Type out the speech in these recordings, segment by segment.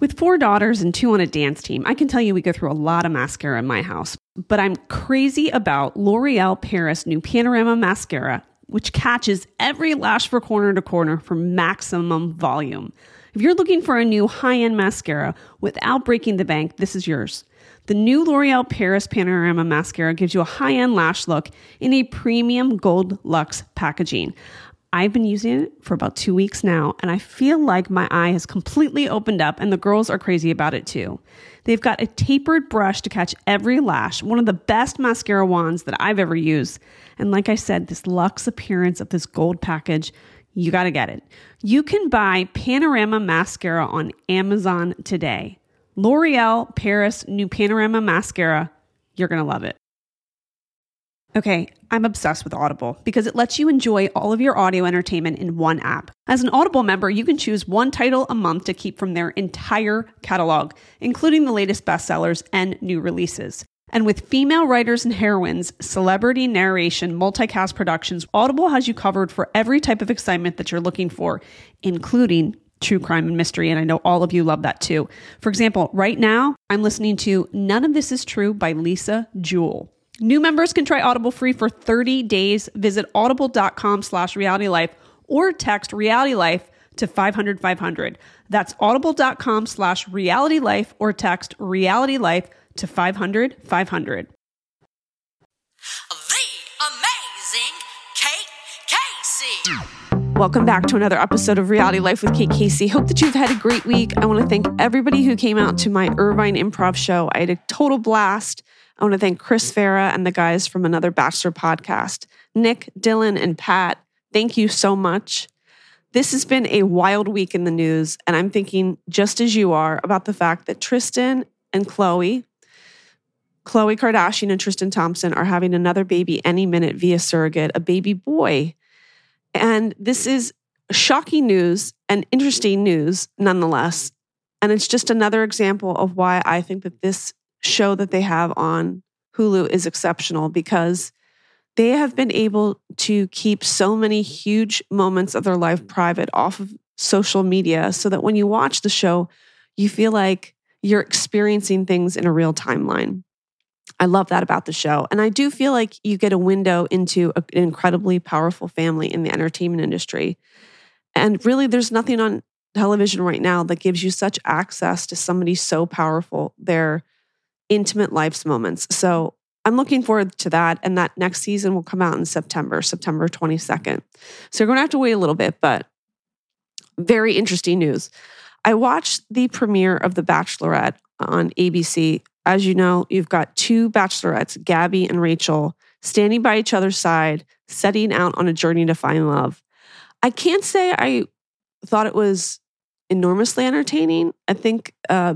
With four daughters and two on a dance team, I can tell you we go through a lot of mascara in my house. But I'm crazy about L'Oreal Paris new Panorama Mascara, which catches every lash for corner to corner for maximum volume. If you're looking for a new high end mascara without breaking the bank, this is yours. The new L'Oreal Paris Panorama Mascara gives you a high end lash look in a premium gold luxe packaging. I've been using it for about two weeks now, and I feel like my eye has completely opened up, and the girls are crazy about it too. They've got a tapered brush to catch every lash, one of the best mascara wands that I've ever used. And like I said, this luxe appearance of this gold package, you got to get it. You can buy Panorama Mascara on Amazon today. L'Oreal Paris New Panorama Mascara, you're to love it. Okay, I'm obsessed with Audible because it lets you enjoy all of your audio entertainment in one app. As an Audible member, you can choose one title a month to keep from their entire catalog, including the latest bestsellers and new releases. And with female writers and heroines, celebrity narration, multicast productions, Audible has you covered for every type of excitement that you're looking for, including true crime and mystery. And I know all of you love that too. For example, right now, I'm listening to None of This Is True by Lisa Jewell. New members can try Audible free for 30 days. Visit audible.com slash realitylife or text realitylife to 500 500. That's audible.com slash realitylife or text realitylife to 500 500. The amazing Kate Casey. Welcome back to another episode of Reality Life with Kate Casey. Hope that you've had a great week. I want to thank everybody who came out to my Irvine improv show. I had a total blast. I want to thank Chris Farah and the guys from another Bachelor podcast. Nick, Dylan, and Pat, thank you so much. This has been a wild week in the news, and I'm thinking, just as you are, about the fact that Tristan and Khloe, Khloe Kardashian and Tristan Thompson, are having another baby any minute via surrogate, a baby boy. And this is shocking news and interesting news nonetheless. And it's just another example of why I think that this show that they have on Hulu is exceptional because they have been able to keep so many huge moments of their life private off of social media so that when you watch the show, you feel like you're experiencing things in a real timeline. I love that about the show. And I do feel like you get a window into an incredibly powerful family in the entertainment industry. And really, there's nothing on television right now that gives you such access to somebody so powerful. They're intimate life's moments. So I'm looking forward to that. And that next season will come out in September, September 22nd. So you're going to have to wait a little bit, but very interesting news. I watched the premiere of The Bachelorette on ABC. As you know, you've got two bachelorettes, Gabby and Rachel, standing by each other's side, setting out on a journey to find love. I can't say I thought it was enormously entertaining. I think uh,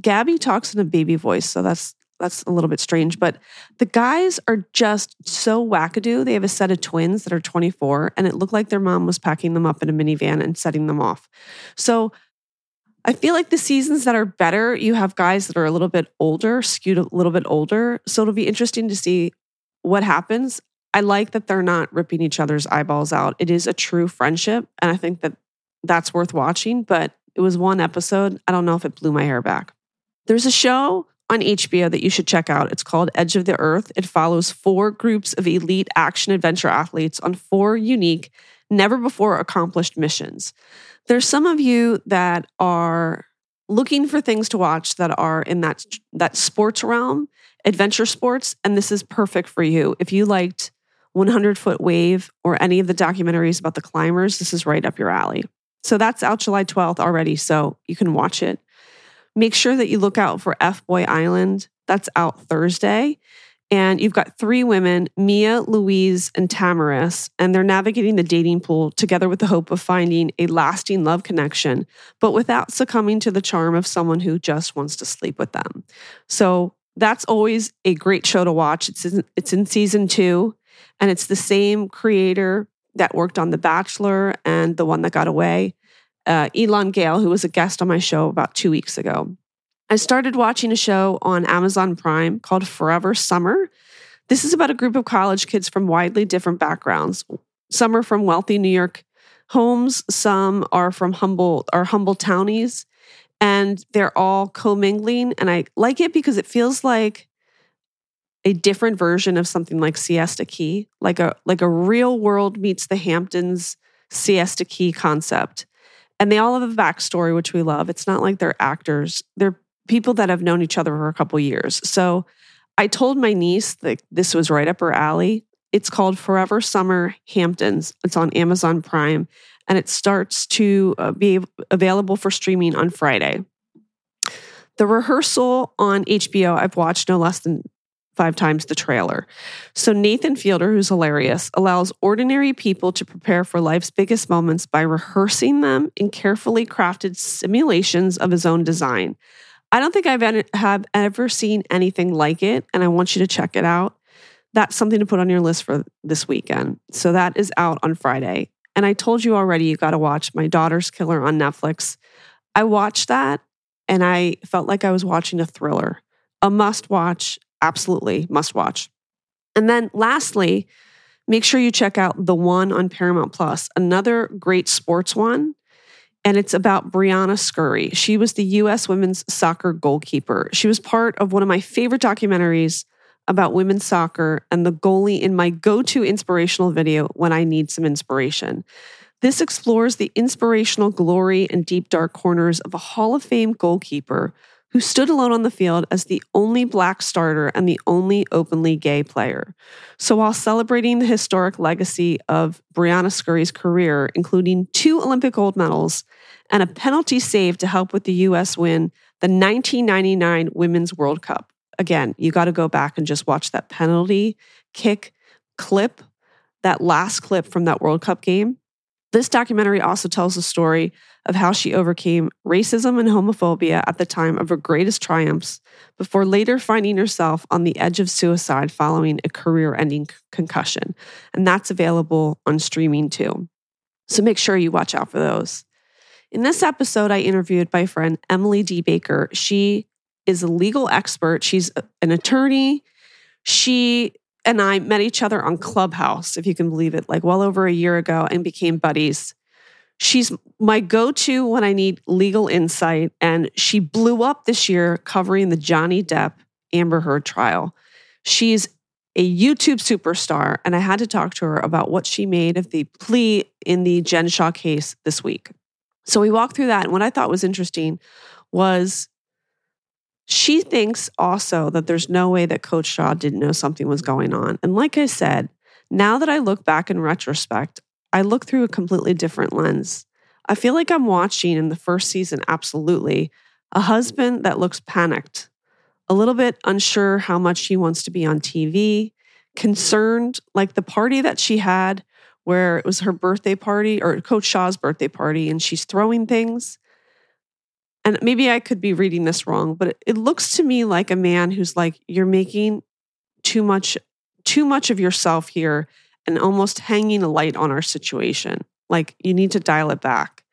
Gabby talks in a baby voice, so that's that's a little bit strange. But the guys are just so wackadoo. They have a set of twins that are 24, and it looked like their mom was packing them up in a minivan and setting them off. So I feel like the seasons that are better, you have guys that are a little bit older, skewed a little bit older. So it'll be interesting to see what happens. I like that they're not ripping each other's eyeballs out. It is a true friendship. And I think that that's worth watching. But it was one episode. I don't know if it blew my hair back. There's a show on HBO that you should check out. It's called Edge of the Earth. It follows four groups of elite action adventure athletes on four unique, never before accomplished missions. There's some of you that are looking for things to watch that are in that that sports realm, adventure sports, and this is perfect for you. If you liked 100 Foot Wave or any of the documentaries about the climbers, this is right up your alley. So that's out July 12th already, so you can watch it. Make sure that you look out for F Boy Island. That's out Thursday. And you've got three women, Mia, Louise, and Tamaris, and they're navigating the dating pool together with the hope of finding a lasting love connection, but without succumbing to the charm of someone who just wants to sleep with them. So that's always a great show to watch. It's in, it's in season two, and it's the same creator that worked on The Bachelor and the one that got away uh, Elan Gale, who was a guest on my show about two weeks ago. I started watching a show on Amazon Prime called Forever Summer. This is about a group of college kids from widely different backgrounds. Some are from wealthy New York homes, some are from humble are humble townies. and they're all commingling. And I like it because it feels like a different version of something like Siesta Key, like a like a real world meets the Hamptons Siesta Key concept. And they all have a backstory, which we love. It's not like they're actors; they're people that have known each other for a couple years. So I told my niece that this was right up her alley. It's called Forever Summer Hamptons. It's on Amazon Prime and it starts to uh, be available for streaming on Friday. The rehearsal on HBO, I've watched no less than five times the trailer. So, Nathan Fielder, who's hilarious, allows ordinary people to prepare for life's biggest moments by rehearsing them in carefully crafted simulations of his own design. I don't think I've have ever seen anything like it, and I want you to check it out. That's something to put on your list for this weekend. So, that is out on Friday. And I told you already, you got to watch My Daughter's Killer on Netflix. I watched that and I felt like I was watching a thriller, a must watch, absolutely must watch. And then lastly, make sure you check out The One on Paramount Plus, another great sports one. And it's about Briana Scurry. She was the US women's soccer goalkeeper. She was part of one of my favorite documentaries about women's soccer and the goalie in my go to inspirational video when I need some inspiration. This explores the inspirational glory and deep dark corners of a Hall of Fame goalkeeper who stood alone on the field as the only black starter and the only openly gay player. So while celebrating the historic legacy of Briana Scurry's career, including two Olympic gold medals and a penalty save to help with the U.S. win the 1999 Women's World Cup, again, you got to go back and just watch that penalty kick clip, that last clip from that World Cup game. This documentary also tells the story of how she overcame racism and homophobia at the time of her greatest triumphs before later finding herself on the edge of suicide following a career ending concussion. And that's available on streaming too. So make sure you watch out for those. In this episode, I interviewed my friend Emily D. Baker. She is a legal expert. She's an attorney. She and I met each other on Clubhouse, if you can believe it, like well over a year ago and became buddies. She's my go to when I need legal insight. And she blew up this year covering the Johnny Depp Amber Heard trial. She's a YouTube superstar, and I had to talk to her about what she made of the plea in the Jen Shah case this week. So we walked through that. And what I thought was interesting was she thinks also that there's no way that Coach Shah didn't know something was going on. And like I said, now that I look back in retrospect, I look through a completely different lens. I feel like I'm watching in the first season, absolutely, a husband that looks panicked, a little bit unsure how much he wants to be on TV, concerned, like the party that she had where it was her birthday party or Coach Shah's birthday party, and she's throwing things and maybe I could be reading this wrong, but it, it looks to me like a man who's like, you're making too much, too much of yourself here and almost hanging a light on our situation. Like you need to dial it back.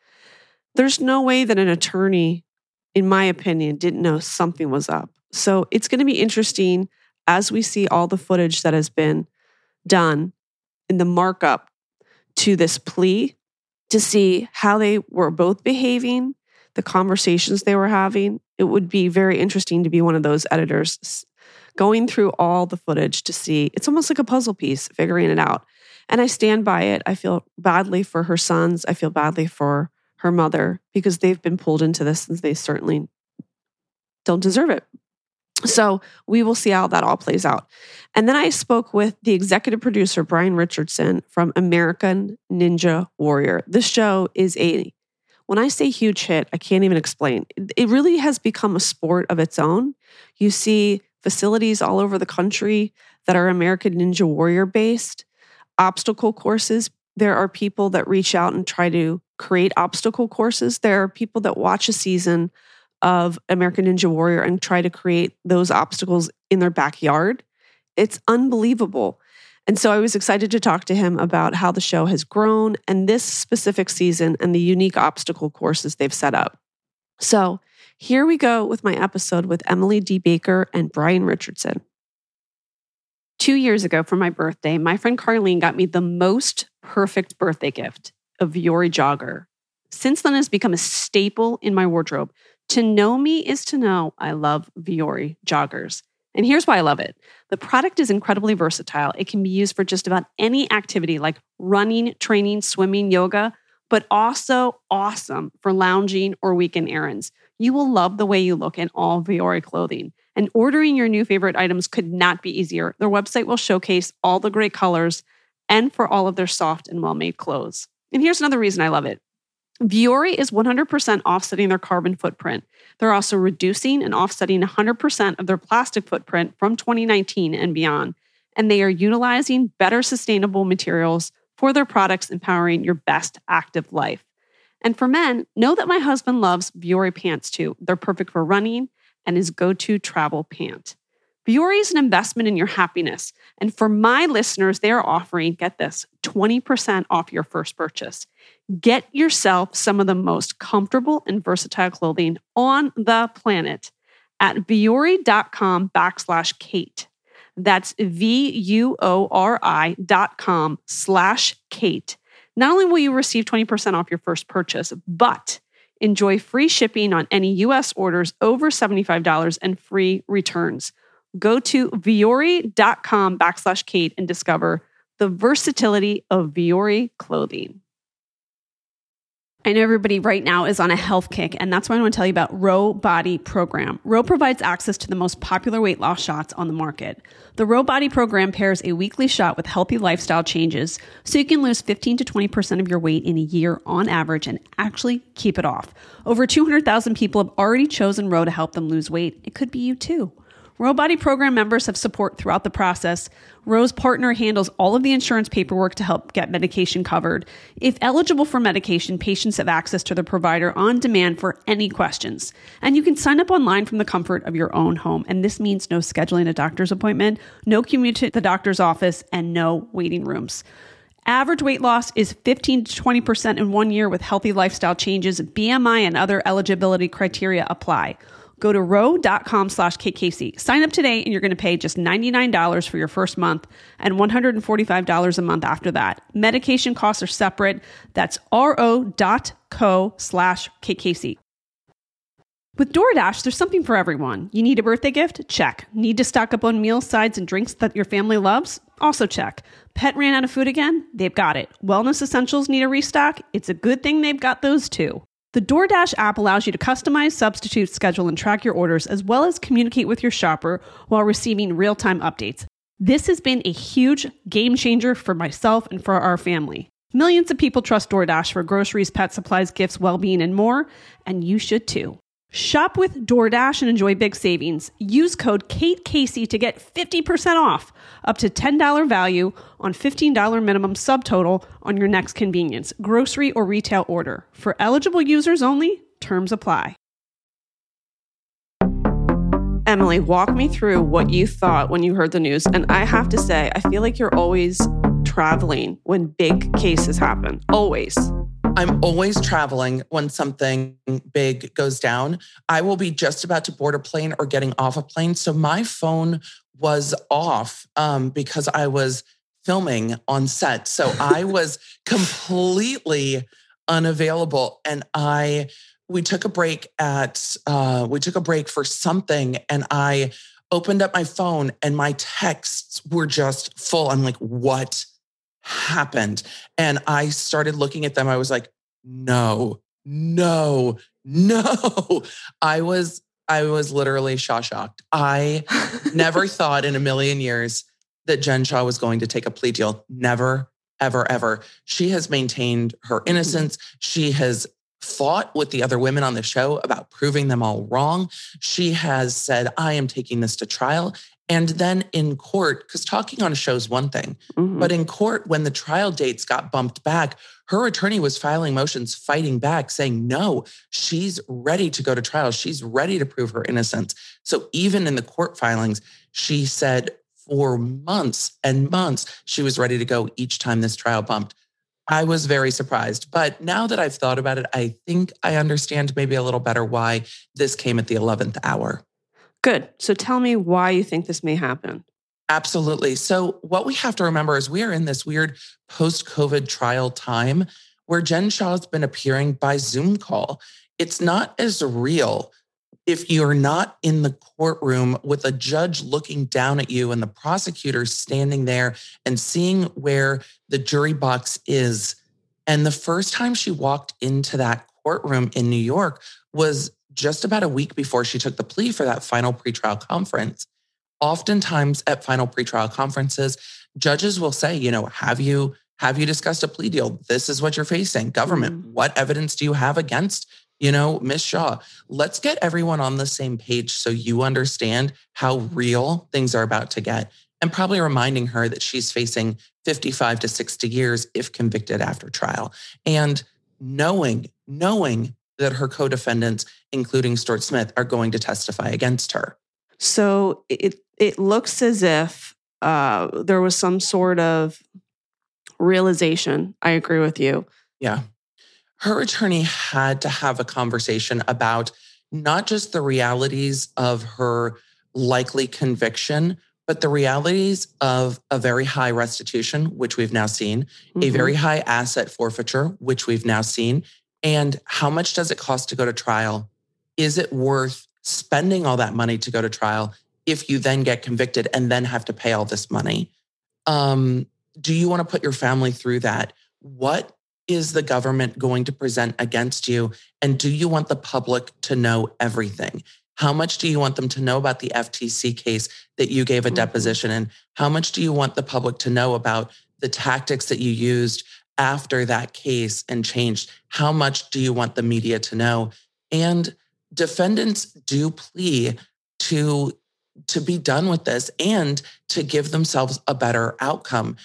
There's no way that an attorney, in my opinion, didn't know something was up. So it's going to be interesting as we see all the footage that has been done in the markup to this plea to see how they were both behaving the conversations they were having. It would be very interesting to be one of those editors going through all the footage to see. It's almost like a puzzle piece, figuring it out. And I stand by it. I feel badly for her sons. I feel badly for her mother because they've been pulled into this and they certainly don't deserve it. So we will see how that all plays out. And then I spoke with the executive producer, Brian Richardson from American Ninja Warrior. This show is a when I say huge hit, I can't even explain. It really has become a sport of its own. You see facilities all over the country that are American Ninja Warrior based, obstacle courses. There are people that reach out and try to create obstacle courses. There are people that watch a season of American Ninja Warrior and try to create those obstacles in their backyard. It's unbelievable. And so I was excited to talk to him about how the show has grown and this specific season and the unique obstacle courses they've set up. So here we go with my episode with Emily D. Baker and Brian Richardson. Two years ago for my birthday, my friend Carlene got me the most perfect birthday gift a Vuori jogger. Since then, has become a staple in my wardrobe. To know me is to know I love Vuori joggers. And here's why I love it. The product is incredibly versatile. It can be used for just about any activity like running, training, swimming, yoga, but also awesome for lounging or weekend errands. You will love the way you look in all Vuori clothing. And ordering your new favorite items could not be easier. Their website will showcase all the great colors and for all of their soft and well made clothes. And here's another reason I love it. Vuori is 100% offsetting their carbon footprint. They're also reducing and offsetting 100% of their plastic footprint from 2019 and beyond. And they are utilizing better sustainable materials for their products, empowering your best active life. And for men, know that my husband loves Vuori pants too. They're perfect for running and his go to travel pant. Vuori is an investment in your happiness. And for my listeners, they are offering, get this, 20% off your first purchase. Get yourself some of the most comfortable and versatile clothing on the planet at vuori.com backslash Kate. That's V U O R I dot com slash Kate. Not only will you receive 20% off your first purchase, but enjoy free shipping on any US orders over $75 and free returns. Go to vuori.com backslash Kate and discover the versatility of Vuori clothing. I know everybody right now is on a health kick, and that's why I want to tell you about Ro Body Program. Ro provides access to the most popular weight loss shots on the market. The Ro Body Program pairs a weekly shot with healthy lifestyle changes so you can lose 15 to 20% of your weight in a year on average and actually keep it off. Over 200,000 people have already chosen Ro to help them lose weight. It could be you too. Ro Body program members have support throughout the process. Ro's partner handles all of the insurance paperwork to help get medication covered. If eligible for medication, patients have access to the provider on demand for any questions. And you can sign up online from the comfort of your own home. And this means no scheduling a doctor's appointment, no commute to the doctor's office, and no waiting rooms. Average weight loss is 15 to 20% in one year with healthy lifestyle changes. BMI and other eligibility criteria apply. Go to row.com slash KKC. Sign up today and you're going to pay just $99 for your first month and $145 a month after that. Medication costs are separate. That's ro.co slash KKC. With DoorDash, there's something for everyone. You need a birthday gift? Check. Need to stock up on meals, sides, and drinks that your family loves? Also check. Pet ran out of food again? They've got it. Wellness essentials need a restock? It's a good thing they've got those too. The DoorDash app allows you to customize, substitute, schedule, and track your orders, as well as communicate with your shopper while receiving real time updates. This has been a huge game changer for myself and for our family. Millions of people trust DoorDash for groceries, pet supplies, gifts, well being, and more, and you should too. Shop with DoorDash and enjoy big savings. Use code Kate Casey to get 50% off, up to $10 value on $15 minimum subtotal on your next convenience, grocery or retail order. For eligible users only, terms apply. Emily, walk me through what you thought when you heard the news. And I have to say, I feel like you're always traveling when big cases happen. Always. I'm always traveling when something big goes down. I will be just about to board a plane or getting off a plane. So my phone was off um, because I was filming on set. So I was completely unavailable. And I, we took a break at, uh, we took a break for something and I opened up my phone and my texts were just full. I'm like, what? Happened. And I started looking at them. I was like, no, no, no. I was, I was literally shaw shocked. I never thought in a million years that Jen Shah was going to take a plea deal. Never, ever, ever. She has maintained her mm-hmm. innocence. She has fought with the other women on the show about proving them all wrong. She has said, I am taking this to trial. And then in court, because talking on a show is one thing, mm-hmm. but in court, when the trial dates got bumped back, her attorney was filing motions fighting back, saying, no, she's ready to go to trial. She's ready to prove her innocence. So even in the court filings, she said for months and months, she was ready to go each time this trial bumped. I was very surprised. But now that I've thought about it, I think I understand maybe a little better why this came at the 11th hour. Good. So tell me why you think this may happen. Absolutely. So, what we have to remember is we are in this weird post COVID trial time where Jen Shah's been appearing by Zoom call. it's not as real if you're not in the courtroom with a judge looking down at you and the prosecutor standing there and seeing where the jury box is. And the first time she walked into that courtroom in New York was just about a week before she took the plea for that final pretrial conference. Oftentimes at final pretrial conferences, judges will say, you know, have you have you discussed a plea deal? This is what you're facing. Government, mm-hmm. what evidence do you have against you know, Miss Shah, let's get everyone on the same page so you understand how real things are about to get. And probably reminding her that she's facing 55 to 60 years if convicted after trial. And knowing, knowing that her co defendants, including Stuart Smith, are going to testify against her. So it, it looks as if uh, there was some sort of realization. I agree with you. Yeah her attorney had to have a conversation about not just the realities of her likely conviction, but the realities of a very high restitution, which we've now seen, mm-hmm. a very high asset forfeiture, which we've now seen, and how much does it cost to go to trial? Is it worth spending all that money to go to trial if you then get convicted and then have to pay all this money? Um, do you want to put your family through that? What is the government going to present against you? And do you want the public to know everything? How much do you want them to know about the FTC case that you gave a mm-hmm. deposition in? How much do you want the public to know about the tactics that you used after that case and changed? How much do you want the media to know? And defendants do plea to to be done with this and to give themselves a better outcome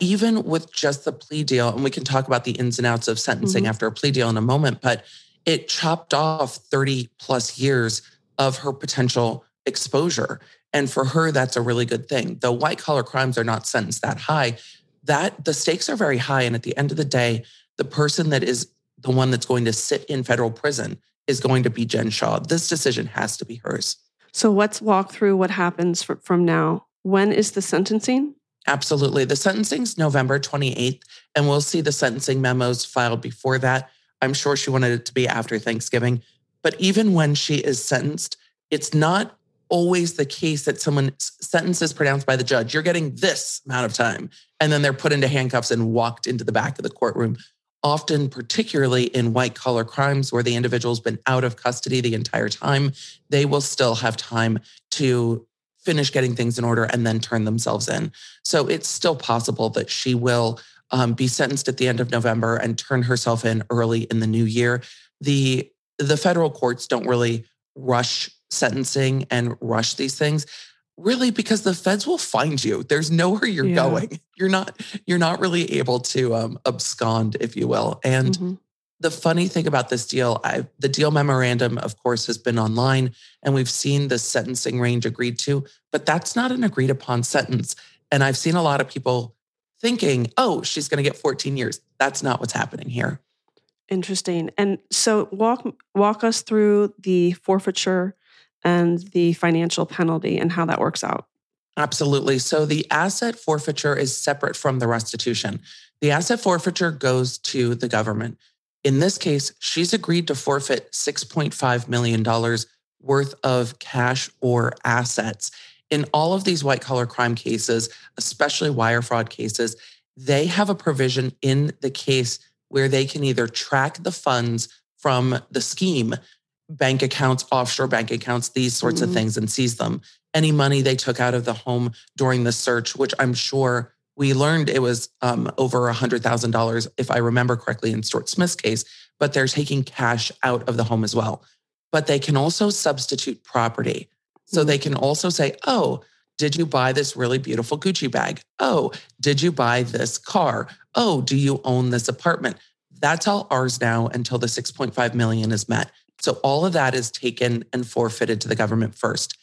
even with just the plea deal, and we can talk about the ins and outs of sentencing mm-hmm. after a plea deal in a moment, but it chopped off 30 plus years of her potential exposure. And for her, that's a really good thing. Though white collar crimes are not sentenced that high, that the stakes are very high. And at the end of the day, the person that is the one that's going to sit in federal prison is going to be Jen Shah. This decision has to be hers. So let's walk through what happens from now. When is the sentencing? Absolutely. The sentencing's November 28th, and we'll see the sentencing memos filed before that. I'm sure she wanted it to be after Thanksgiving. But even when she is sentenced, it's not always the case that someone's sentence is pronounced by the judge. You're getting this amount of time. And then they're put into handcuffs and walked into the back of the courtroom. Often, particularly in white collar crimes where the individual's been out of custody the entire time, they will still have time to finish getting things in order and then turn themselves in. So it's still possible that she will um, be sentenced at the end of November and turn herself in early in the new year. The the federal courts don't really rush sentencing and rush these things really because the feds will find you there's nowhere you're yeah. going you're not you're not really able to um, abscond if you will and mm-hmm the funny thing about this deal, I, the deal memorandum, of course, has been online and we've seen the sentencing range agreed to, but that's not an agreed upon sentence. And I've seen a lot of people thinking, oh, she's going to get 14 years. That's not what's happening here. Interesting. And so walk walk us through the forfeiture and the financial penalty and how that works out. Absolutely. So the asset forfeiture is separate from the restitution. The asset forfeiture goes to the government. In this case, she's agreed to forfeit $6.5 million worth of cash or assets. In all of these white collar crime cases, especially wire fraud cases, they have a provision in the case where they can either track the funds from the scheme, bank accounts, offshore bank accounts, these sorts mm-hmm. of things, and seize them. Any money they took out of the home during the search, which I'm sure we learned it was um, over $100,000, if I remember correctly, in Stuart Smith's case, but they're taking cash out of the home as well. But they can also substitute property. So mm-hmm. they can also say, oh, did you buy this really beautiful Gucci bag? Oh, did you buy this car? Oh, do you own this apartment? That's all ours now until the 6.5 million is met. So all of that is taken and forfeited to the government first.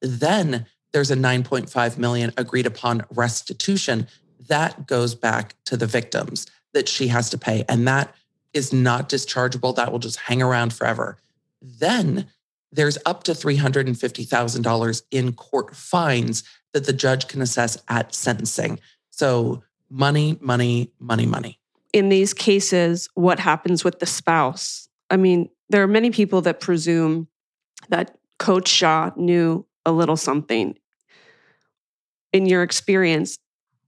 Then there's a 9.5 million agreed upon restitution that goes back to the victims that she has to pay and that is not dischargeable. That will just hang around forever. Then there's up to $350,000 in court fines that the judge can assess at sentencing. So money money money money. In these cases what happens with the spouse? I mean there are many people that presume that Coach Shah knew a little something. In your experience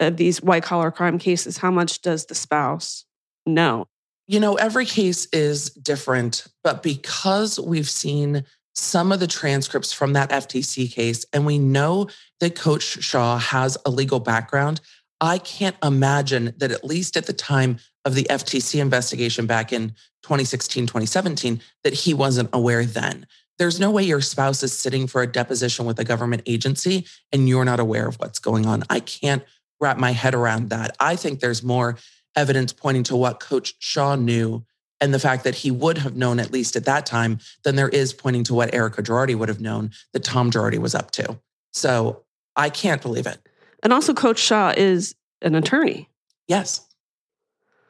of these white collar crime cases, how much does the spouse know? You know, every case is different, but because we've seen some of the transcripts from that FTC case and we know that Coach Shah has a legal background, I can't imagine that at least at the time of the FTC investigation back in 2016, 2017, that he wasn't aware then. There's no way your spouse is sitting for a deposition with a government agency and you're not aware of what's going on. I can't wrap my head around that. I think there's more evidence pointing to what Coach Shah knew and the fact that he would have known at least at that time than there is pointing to what Erica Girardi would have known that Tom Girardi was up to. So I can't believe it. And also, Coach Shah is an attorney. Yes.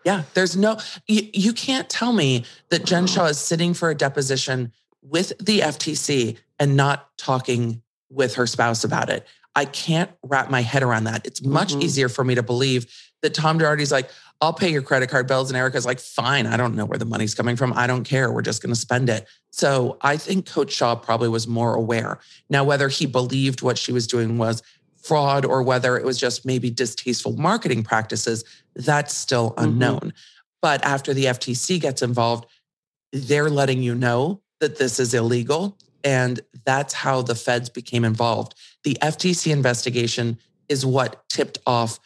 Yeah, there's no, you, you can't tell me that Jen Shah is sitting for a deposition with the FTC and not talking with her spouse about it. I can't wrap my head around that. It's much Mhm. easier for me to believe that Tom Girardi's like, I'll pay your credit card bills. And Erica's like, fine, I don't know where the money's coming from. I don't care. We're just going to spend it. So I think Coach Shah probably was more aware. Now, whether he believed what she was doing was fraud or whether it was just maybe distasteful marketing practices, that's still Mhm. unknown. But after the FTC gets involved, they're letting you know that this is illegal. And that's how the feds became involved. The FTC investigation is what tipped off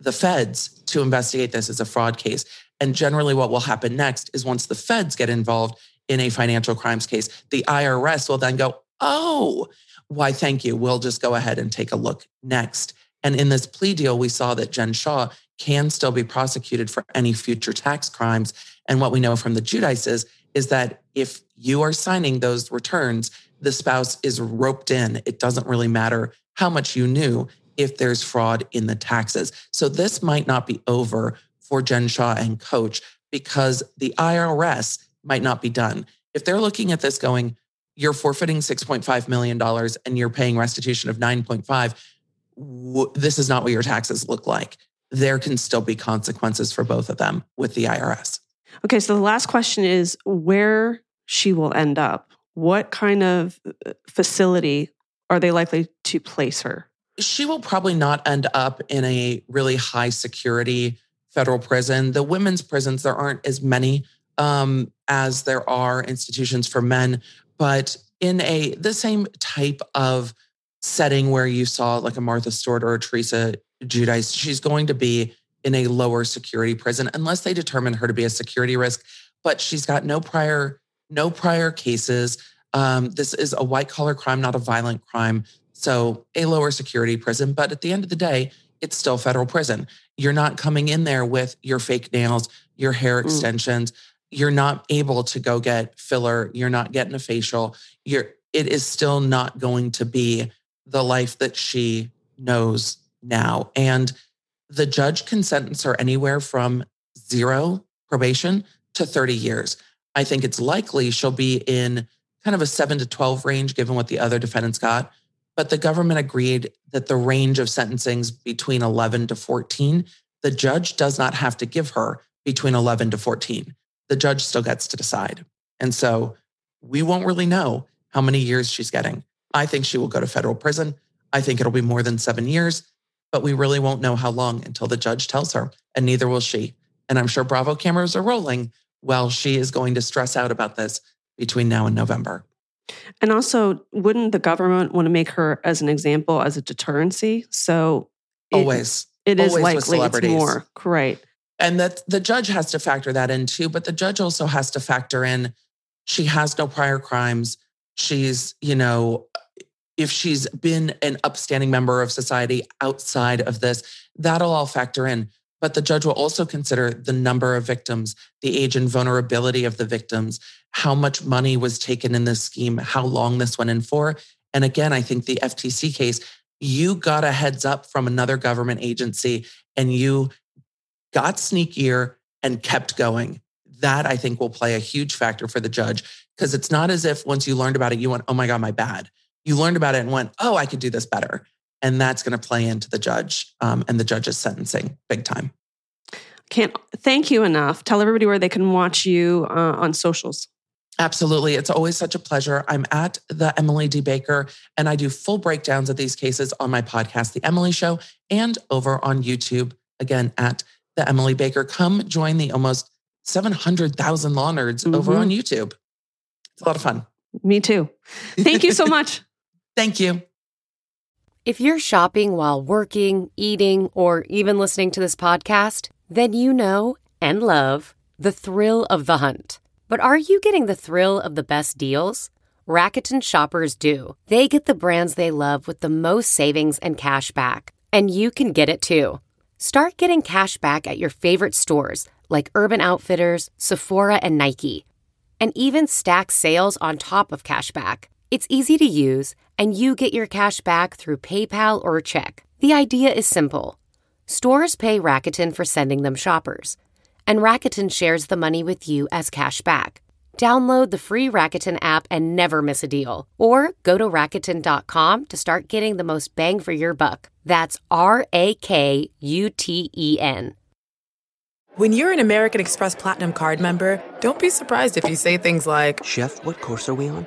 the feds to investigate this as a fraud case. And generally, what will happen next is once the feds get involved in a financial crimes case, the IRS will then go, Oh, why, thank you. We'll just go ahead and take a look next. And in this plea deal, we saw that Jen Shah can still be prosecuted for any future tax crimes. And what we know from the Giudices is that if you are signing those returns, the spouse is roped in. It doesn't really matter how much you knew if there's fraud in the taxes. So this might not be over for Jen Shah and Coach because the IRS might not be done. If they're looking at this going, you're forfeiting $6.5 million and you're paying restitution of 9.5, w- this is not what your taxes look like. There can still be consequences for both of them with the IRS. Okay, so the last question is where she will end up. What kind of uh, facility are they likely to place her? she will probably not end up in a really high security federal prison. The women's prisons, there aren't as many um, as there are institutions for men, but in a the same type of setting where you saw like a Martha Stewart or a Teresa Giudice, she's going to be in a lower security prison unless they determine her to be a security risk. But she's got no prior no prior cases. Um, this is a white collar crime, not a violent crime. So a lower security prison, but at the end of the day, it's still federal prison. You're not coming in there with your fake nails, your hair Mm. You're not able to go get filler. You're not getting a facial. You're it is still not going to be the life that she knows now. And the judge can sentence her anywhere from zero probation to 30 years. I think it's likely she'll be in kind of a seven to 12 range, given what the other defendants got but the government agreed that the range of sentencings between 11 to 14, the judge does not have to give her between 11 to 14. The judge still gets to decide. And so we won't really know how many years she's getting. I think she will go to federal prison. I think it'll be more than seven years, but we really won't know how long until the judge tells her, and neither will she. And I'm sure Bravo cameras are rolling while she is going to stress out about this between now and November. And also, wouldn't the government want to make her as an example as a deterrency? So it- Always. it is always likely it's more. Right. And that the judge has to factor that in too, but the judge also has to factor in she has no prior crimes. She's, you know, if she's been an upstanding member of society outside of this, that'll all factor in. But the judge will also consider the number of victims, the age and vulnerability of the victims, how much money was taken in this scheme, how long this went in for. And again, I think the FTC case, you got a heads up from another government agency and you got sneakier and kept going. That I think will play a huge factor for the judge because it's not as if once you learned about it, you went, oh my God, my bad. You learned about it and went, oh, I could do this better. And that's going to play into the judge um, and the judge's sentencing big time. Can't thank you enough. Tell everybody where they can watch you uh, on socials. Absolutely. It's always such a pleasure. I'm at the Emily D. Baker, and I do full breakdowns of these cases on my podcast, The Emily Show, and over on YouTube, again, at the Emily Baker. Come join the almost 700,000 law nerds over Mhm. on YouTube. It's a lot of fun. Me too. Thank you so much. Thank you. If you're shopping while working, eating, or even listening to this podcast, then you know and love the thrill of the hunt. But are you getting the thrill of the best deals? Rakuten shoppers do. They get the brands they love with the most savings and cash back. And you can get it too. Start getting cash back at your favorite stores like Urban Outfitters, Sephora, and Nike and even stack sales on top of cashback. It's easy to use, and you get your cash back through PayPal or check. The idea is simple stores pay Rakuten for sending them shoppers, and Rakuten shares the money with you as cash back. Download the free Rakuten app and never miss a deal. Or go to Rakuten.com to start getting the most bang for your buck. That's R A K U T E N. When you're an American Express Platinum card member, don't be surprised if you say things like, Chef, what course are we on?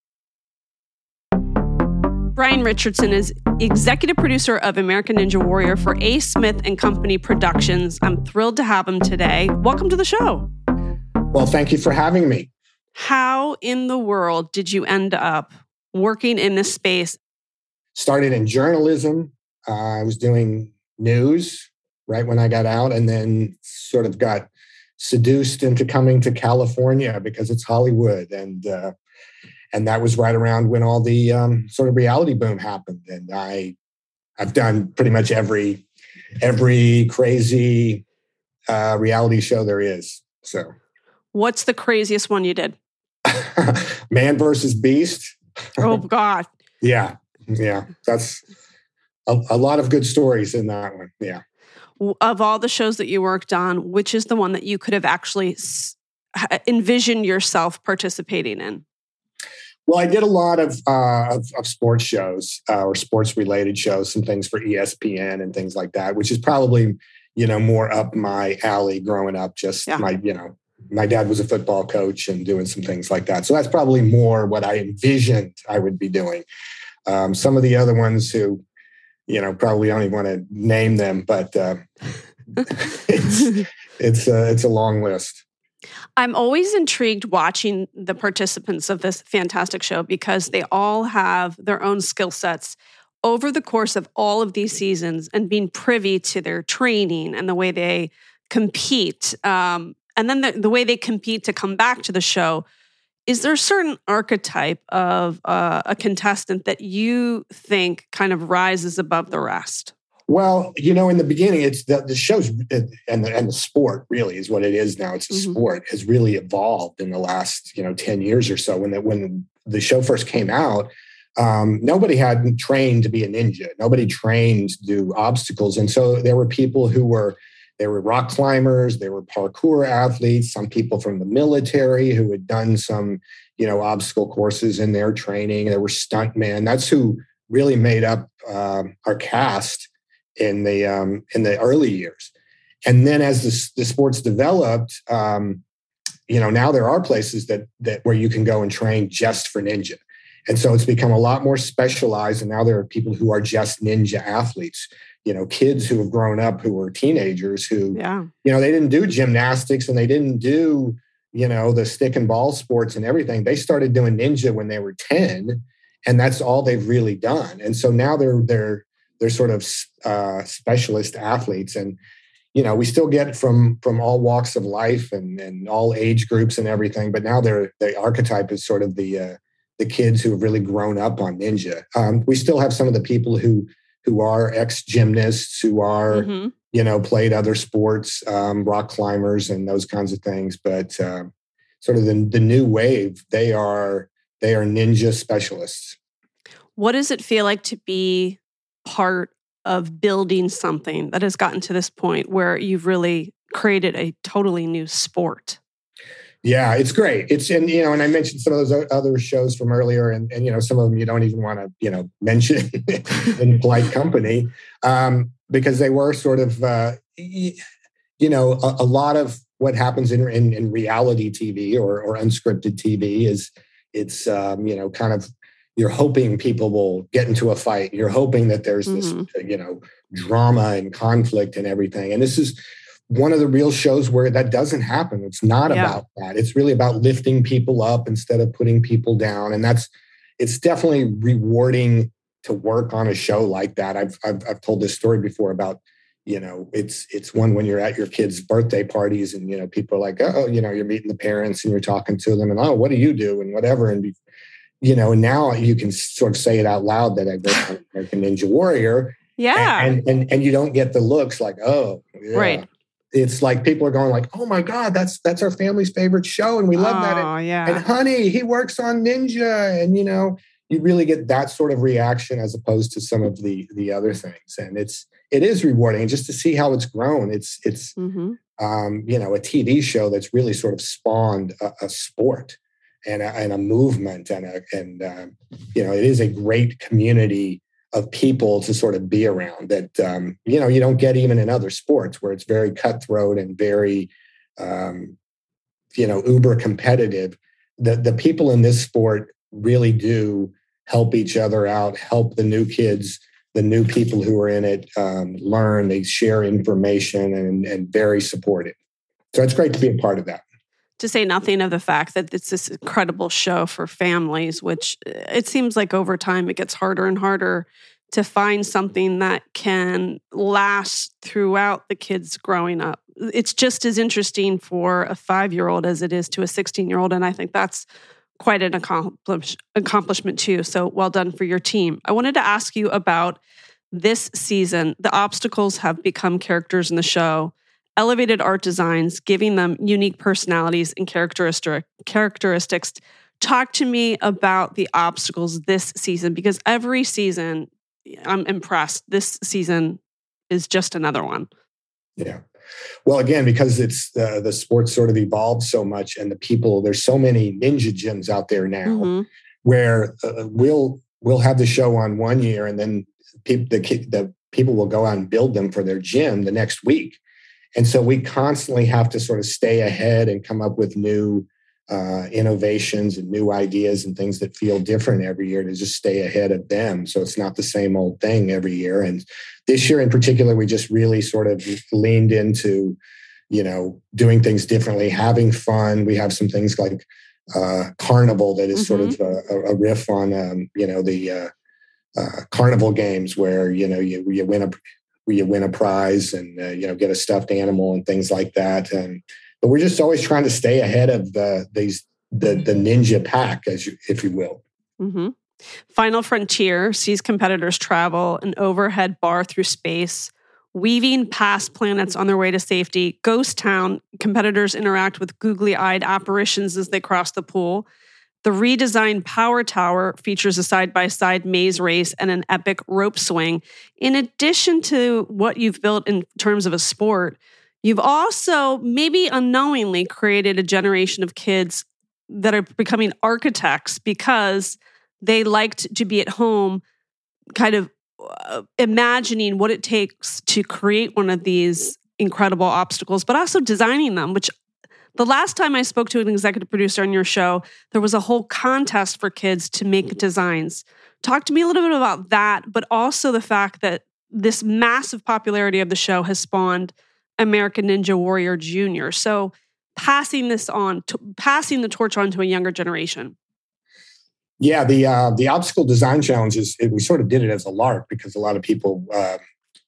Brian Richardson is executive producer of American Ninja Warrior for A. Smith and Company Productions. I'm thrilled to have him today. Welcome to the show. Well, thank you for having me. How in the world did you end up working in this space? Started in journalism. Uh, I was doing news right when I got out, and then sort of got seduced into coming to California because it's Hollywood, and uh, and that was right around when all the um, sort of reality boom happened. And I, I've done pretty much every every crazy uh, reality show there is. So, What's the craziest one you did? Man versus Beast. Oh, God. Yeah, yeah, that's a, a lot of good stories in that one. Yeah. Of all the shows that you worked on, which is the one that you could have actually envisioned yourself participating in? Well, I did a lot of uh, of, of sports shows uh, or sports related shows, some things for ESPN and things like that, which is probably you know more up my alley. Growing up, just Yeah. my you know my dad was a football coach and doing some things like that, so that's probably more what I envisioned I would be doing. Um, some of the other ones who you know probably don't even want to name them, but uh, it's it's uh, it's a long list. I'm always intrigued watching the participants of this fantastic show because they all have their own skill sets over the course of all of these seasons and being privy to their training and the way they compete. Um, and then the, the way they compete to come back to the show. Is there a certain archetype of uh, a contestant that you think kind of rises above the rest? Well, you know, in the beginning, it's the, the show's and the, and the sport really is what it is now. It's a Mhm. sport has really evolved in the last you know ten years or so. When the, when the show first came out, um, nobody had trained to be a ninja. Nobody trained to do obstacles, and so there were people who were there were rock climbers, there were parkour athletes, some people from the military who had done some you know obstacle courses in their training. There were stuntmen. That's who really made up um our cast in the um, in the early years, and then as the, the sports developed, um, you know now there are places that that where you can go and train just for ninja, and so it's become a lot more specialized. And now there are people who are just ninja athletes. You know, kids who have grown up who were teenagers who Yeah. you know they didn't do gymnastics and they didn't do you know the stick and ball sports and everything they started doing ninja when they were 10 and that's all they've really done and so now they're they're they're sort of uh, specialist athletes and you know we still get from from all walks of life and and all age groups and everything but now they're the archetype is sort of the uh, the kids who have really grown up on ninja um, we still have some of the people who who are ex gymnasts who are Mhm. you know, played other sports, um, rock climbers, and those kinds of things. But uh, sort of the, the new wave, they are they are ninja specialists. What does it feel like to be part of building something that has gotten to this point where you've really created a totally new sport. Yeah, it's great. It's and you know, and I mentioned some of those other shows from earlier, and and you know, some of them you don't even want to you know mention in polite company um, because they were sort of uh, you know a, a lot of what happens in, in, in reality TV or or unscripted TV is it's um, you know kind of you're hoping people will get into a fight. You're hoping that there's mm-hmm. this you know drama and conflict and everything, and this is one of the real shows where that doesn't happen. It's not yeah. about that. It's really about lifting people up instead of putting people down. And that's it's definitely rewarding to work on a show like that. I've I've, I've told this story before about you know it's it's one when you're at your kids' birthday parties and you know people are like oh you know you're meeting the parents and you're talking to them and oh what do you do and whatever and be, you know now you can sort of say it out loud that I go American Ninja Warrior yeah and, and and you don't get the looks like oh yeah. right it's like people are going like, "Oh my god, that's that's our family's favorite show, and we love oh, that." And, yeah. and honey, he works on Ninja, and you know, you really get that sort of reaction as opposed to some of the the other things, and it's it is rewarding just to see how it's grown. It's it's mm-hmm. um, you know a TV show that's really sort of spawned a, a sport and a, and a movement, and a, and uh, you know, it is a great community of people to sort of be around that um, you know you don't get even in other sports where it's very cutthroat and very um, you know uber competitive. The the people in this sport really do help each other out help the new kids the new people who are in it um, learn they share information and and very supportive. So it's great to be a part of that to say nothing of the fact that it's this incredible show for families, which uh, it seems like over time it gets harder and harder to find something that can last throughout the kids growing up. It's just as interesting for a five year old as it is to a 16 year old. And I think that's quite an accomplish- accomplishment, too. So well done for your team. I wanted to ask you about this season. The obstacles have become characters in the show elevated art designs, giving them unique personalities and characteristic characteristics. Talk to me about the obstacles this season because every season I'm impressed. This season is just another one. Yeah. Well, again, because it's uh, the sports sort of evolved so much, and the people there's so many ninja gyms out there now, mm-hmm. where uh, we'll we'll have the show on one year, and then people the the people will go out and build them for their gym the next week. And so we constantly have to sort of stay ahead and come up with new uh, innovations and new ideas and things that feel different every year to just stay ahead of them. So it's not the same old thing every year. And this year in particular, we just really sort of leaned into, you know, doing things differently, having fun. We have some things like uh, Carnival that is mm-hmm. sort of a, a riff on, um, you know, the uh, uh, carnival games where you know you you win a where you win a prize and uh, you know get a stuffed animal and things like that. And but we're just always trying to stay ahead of the these the the ninja pack, as you, if you will. Mm-hmm. Final Frontier sees competitors travel an overhead bar through space, weaving past planets on their way to safety. Ghost Town competitors interact with googly eyed apparitions as they cross the pool. The redesigned Power Tower features a side by side maze race and an epic rope swing. In addition to what you've built in terms of a sport, you've also maybe unknowingly created a generation of kids that are becoming architects because they liked to be at home, kind of uh, imagining what it takes to create one of these incredible obstacles, but also designing them, which the last time I spoke to an executive producer on your show, there was a whole contest for kids to make designs. Talk to me a little bit about that, but also the fact that this massive popularity of the show has spawned American Ninja Warrior Junior. So passing this on, to, passing the torch on to a younger generation. Yeah, the uh, the obstacle design challenge is we sort of did it as a lark because a lot of people uh,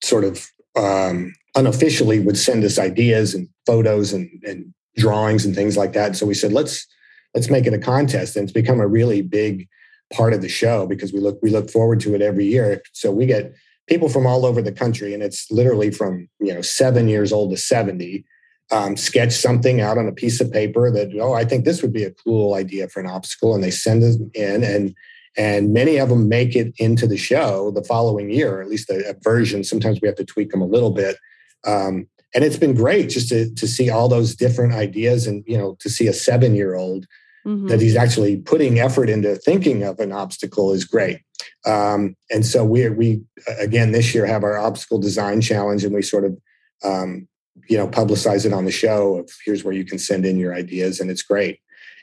sort of um, unofficially would send us ideas and photos and, and drawings and things like that. So we said, let's let's make it a contest, and it's become a really big part of the show because we look we look forward to it every year. So we get people from all over the country, and it's literally from you know seven years old to seventy. Um, sketch something out on a piece of paper that oh I think this would be a cool idea for an obstacle, and they send it in and And many of them make it into the show the following year, or at least a, a version. Sometimes we have to tweak them a little bit. Um, and it's been great just to, to see all those different ideas and, you know, to see a seven year old mm-hmm. that he's actually putting effort into thinking of an obstacle is great. Um, and so we, we, again, this year have our obstacle design challenge and we sort of, um, you know, publicize it on the show of here's where you can send in your ideas and it's great.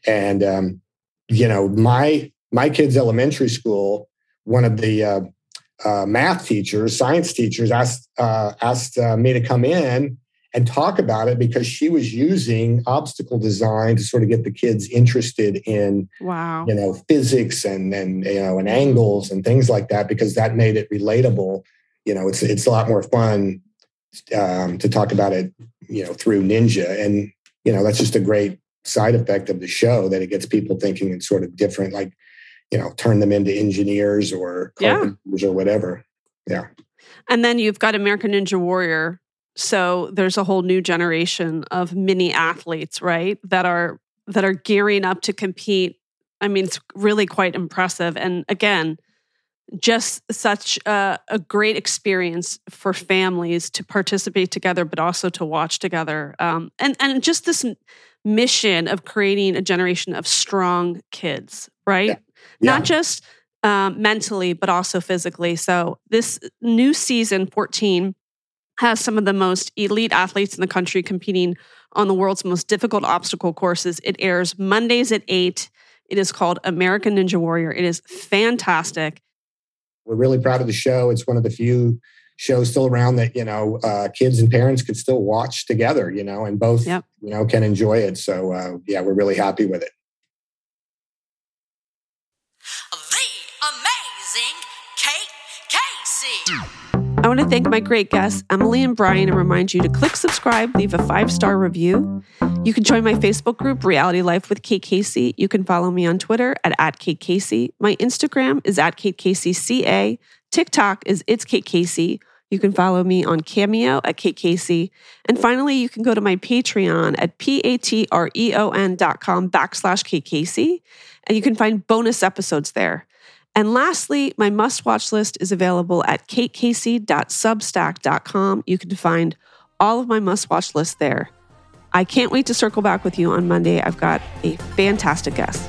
And, um, you know, my, my kids' elementary school, one of the uh, uh, math teachers, science teachers asked uh, asked uh, me to come in and talk about it because she was using obstacle design to sort of get the kids interested in wow. you know physics and and you know and angles and things like that because that made it relatable. You know it's it's a lot more fun um, to talk about it you know through ninja. And you know that's just a great side effect of the show that it gets people thinking in sort of different like you know turn them into engineers or carpenters yeah. or whatever yeah and then you've got american ninja warrior so there's a whole new generation of mini athletes, right? That are that are gearing up to compete. I mean, it's really quite impressive. And again, just such a, a, great experience for families to participate together, but also to watch together. Um, and and just this mission of creating a generation of strong kids, right? Yeah. Yeah. Not just um, mentally, but also physically. So this new season, 14, has some of the most elite athletes in the country competing on the world's most difficult obstacle courses. It airs Mondays at 8. It is called American Ninja Warrior. It is fantastic. We're really proud of the show. It's one of the few shows still around that, you know, uh, kids and parents could still watch together, you know, and both, yep. you know, can enjoy it. So, uh, yeah, we're really happy with it. I want to thank my great guests, Emily and Brian, and remind you to click subscribe, leave a five star review. You can join my Facebook group, Reality Life with Kate Casey. You can follow me on Twitter at, at Kate Casey. My Instagram is at Kate Casey CA. TikTok is It's Kate Casey. You can follow me on Cameo at Kate Casey. And finally, you can go to my Patreon at P-A-T-R-E-O-N dot com backslash Kate Casey. And you can find bonus episodes there. And lastly, my must watch list is available at katecasey.substack.com. You can find all of my must watch lists there. I can't wait to circle back with you on Monday. I've got a fantastic guest.